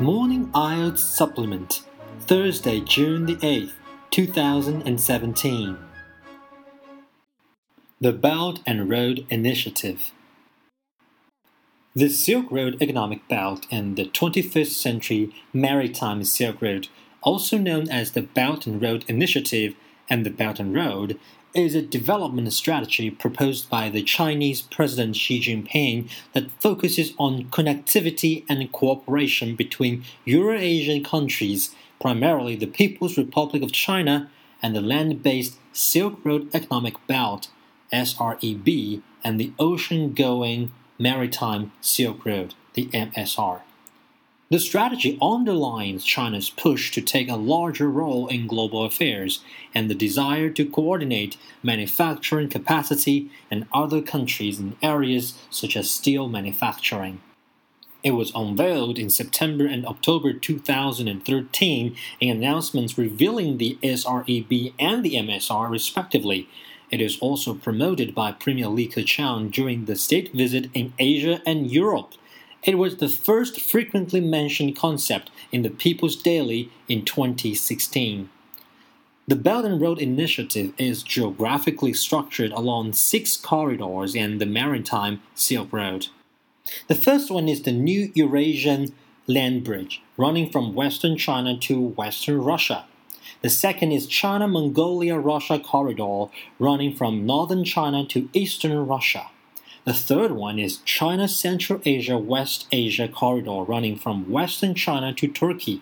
Morning IELTS Supplement, Thursday, June the 8th, 2017. The Belt and Road Initiative. The Silk Road Economic Belt and the 21st Century Maritime Silk Road, also known as the Belt and Road Initiative and the Belt and Road, is a development strategy proposed by the Chinese President Xi Jinping that focuses on connectivity and cooperation between Eurasian countries, primarily the People's Republic of China and the land based Silk Road Economic Belt, SREB, and the ocean going Maritime Silk Road, the MSR. The strategy underlines China's push to take a larger role in global affairs and the desire to coordinate manufacturing capacity in other countries in areas such as steel manufacturing. It was unveiled in September and October 2013 in announcements revealing the SREB and the MSR respectively. It is also promoted by Premier Li Keqiang during the state visit in Asia and Europe it was the first frequently mentioned concept in the People's Daily in 2016. The Belt and Road Initiative is geographically structured along six corridors and the Maritime Silk Road. The first one is the New Eurasian Land Bridge, running from western China to western Russia. The second is China Mongolia Russia Corridor, running from northern China to eastern Russia. The third one is China Central Asia West Asia corridor running from western China to Turkey.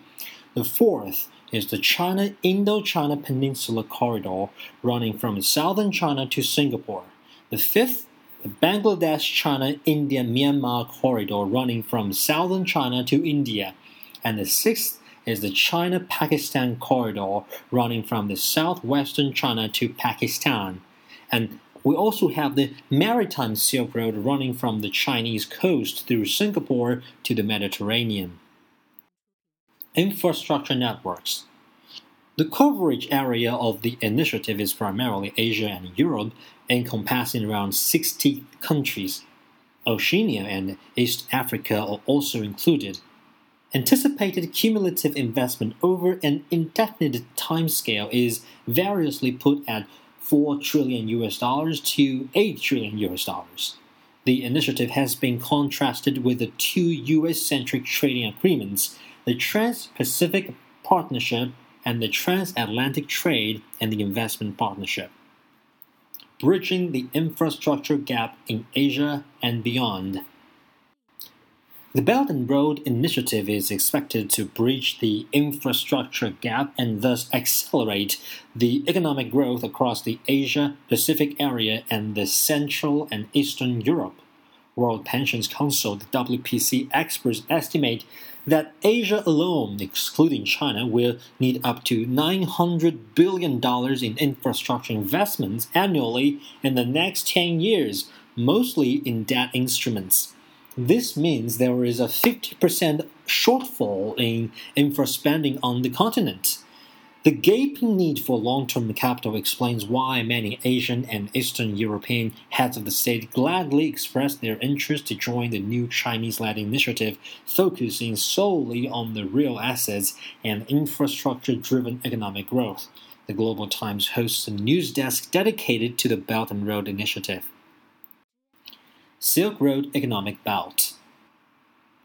The fourth is the China Indochina Peninsula corridor running from southern China to Singapore. The fifth, the Bangladesh China India Myanmar corridor running from southern China to India. And the sixth is the China Pakistan corridor running from the southwestern China to Pakistan. And we also have the Maritime Silk Road running from the Chinese coast through Singapore to the Mediterranean. Infrastructure networks. The coverage area of the initiative is primarily Asia and Europe, encompassing around 60 countries. Oceania and East Africa are also included. Anticipated cumulative investment over an indefinite timescale is variously put at 4 trillion US dollars to 8 trillion US dollars. The initiative has been contrasted with the two US centric trading agreements, the Trans Pacific Partnership and the Transatlantic Trade and the Investment Partnership. Bridging the infrastructure gap in Asia and beyond. The Belt and Road Initiative is expected to bridge the infrastructure gap and thus accelerate the economic growth across the Asia Pacific area and the Central and Eastern Europe. World Pensions Council, the WPC experts estimate that Asia alone, excluding China, will need up to $900 billion in infrastructure investments annually in the next 10 years, mostly in debt instruments. This means there is a 50% shortfall in infra spending on the continent. The gaping need for long term capital explains why many Asian and Eastern European heads of the state gladly expressed their interest to join the new Chinese led initiative focusing solely on the real assets and infrastructure driven economic growth. The Global Times hosts a news desk dedicated to the Belt and Road Initiative. Silk Road Economic Belt.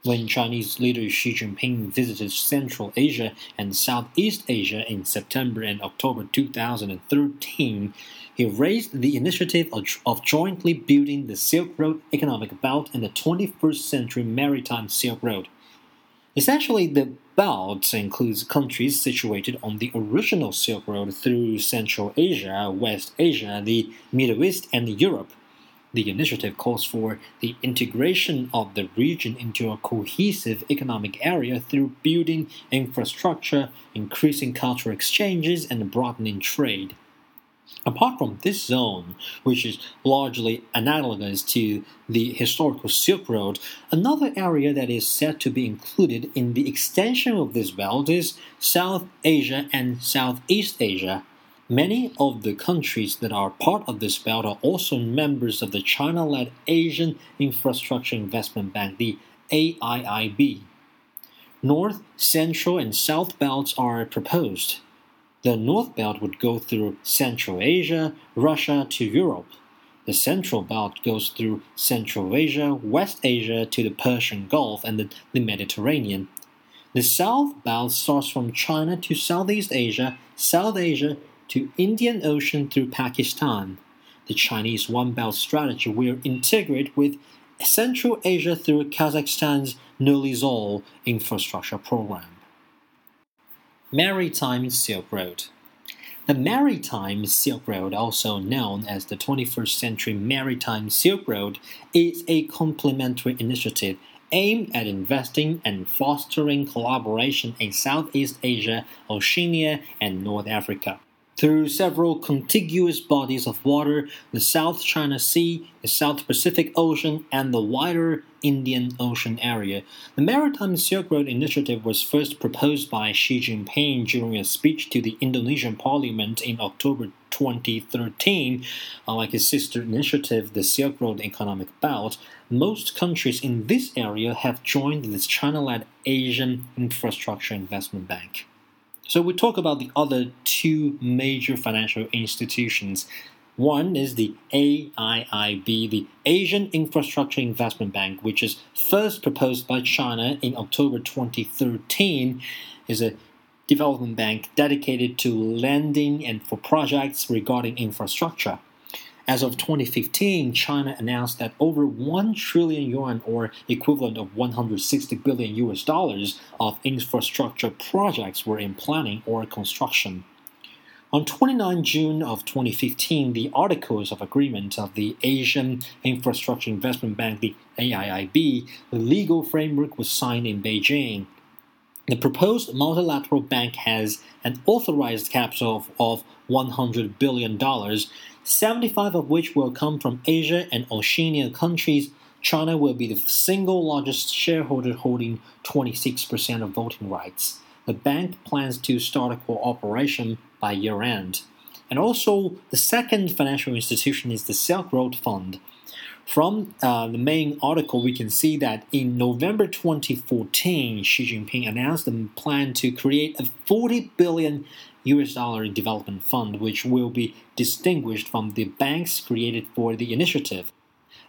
When Chinese leader Xi Jinping visited Central Asia and Southeast Asia in September and October 2013, he raised the initiative of jointly building the Silk Road Economic Belt and the 21st Century Maritime Silk Road. Essentially, the belt includes countries situated on the original Silk Road through Central Asia, West Asia, the Middle East, and Europe. The initiative calls for the integration of the region into a cohesive economic area through building infrastructure, increasing cultural exchanges, and broadening trade. Apart from this zone, which is largely analogous to the historical Silk Road, another area that is said to be included in the extension of this belt is South Asia and Southeast Asia. Many of the countries that are part of this belt are also members of the China led Asian Infrastructure Investment Bank, the AIIB. North, Central, and South belts are proposed. The North belt would go through Central Asia, Russia to Europe. The Central belt goes through Central Asia, West Asia to the Persian Gulf and the, the Mediterranean. The South belt starts from China to Southeast Asia, South Asia to Indian Ocean through Pakistan. The Chinese One Belt strategy will integrate with Central Asia through Kazakhstan's Nurly Zhol infrastructure program. Maritime Silk Road The Maritime Silk Road, also known as the 21st Century Maritime Silk Road, is a complementary initiative aimed at investing and fostering collaboration in Southeast Asia, Oceania, and North Africa through several contiguous bodies of water the South China Sea, the South Pacific Ocean, and the wider Indian Ocean area. The Maritime Silk Road Initiative was first proposed by Xi Jinping during a speech to the Indonesian parliament in October 2013. Unlike uh, his sister initiative, the Silk Road Economic Belt, most countries in this area have joined this China led Asian Infrastructure Investment Bank. So we talk about the other two major financial institutions. One is the AIIB, the Asian Infrastructure Investment Bank, which is first proposed by China in October 2013, is a development bank dedicated to lending and for projects regarding infrastructure. As of 2015, China announced that over 1 trillion yuan or equivalent of 160 billion US dollars of infrastructure projects were in planning or construction. On 29 June of 2015, the Articles of Agreement of the Asian Infrastructure Investment Bank, the AIIB, the legal framework was signed in Beijing. The proposed multilateral bank has an authorized capital of, of $100 billion 75 of which will come from Asia and Oceania countries. China will be the single largest shareholder holding 26% of voting rights. The bank plans to start a cooperation by year end. And also, the second financial institution is the Silk Road Fund. From uh, the main article, we can see that in November 2014, Xi Jinping announced the plan to create a 40 billion US dollar development fund, which will be distinguished from the banks created for the initiative.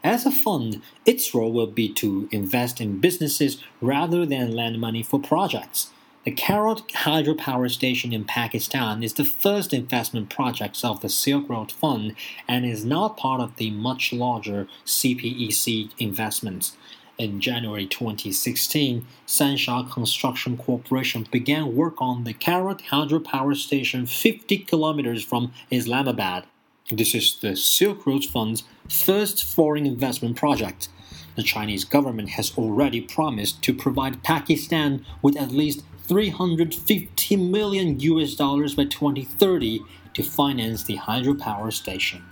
As a fund, its role will be to invest in businesses rather than lend money for projects. The Karot hydropower station in Pakistan is the first investment project of the Silk Road Fund and is not part of the much larger CPEC investments. In January 2016, Sanxia Construction Corporation began work on the Karot hydropower station 50 kilometers from Islamabad. This is the Silk Road Fund's first foreign investment project. The Chinese government has already promised to provide Pakistan with at least 350 million US dollars by 2030 to finance the hydropower station.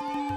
Música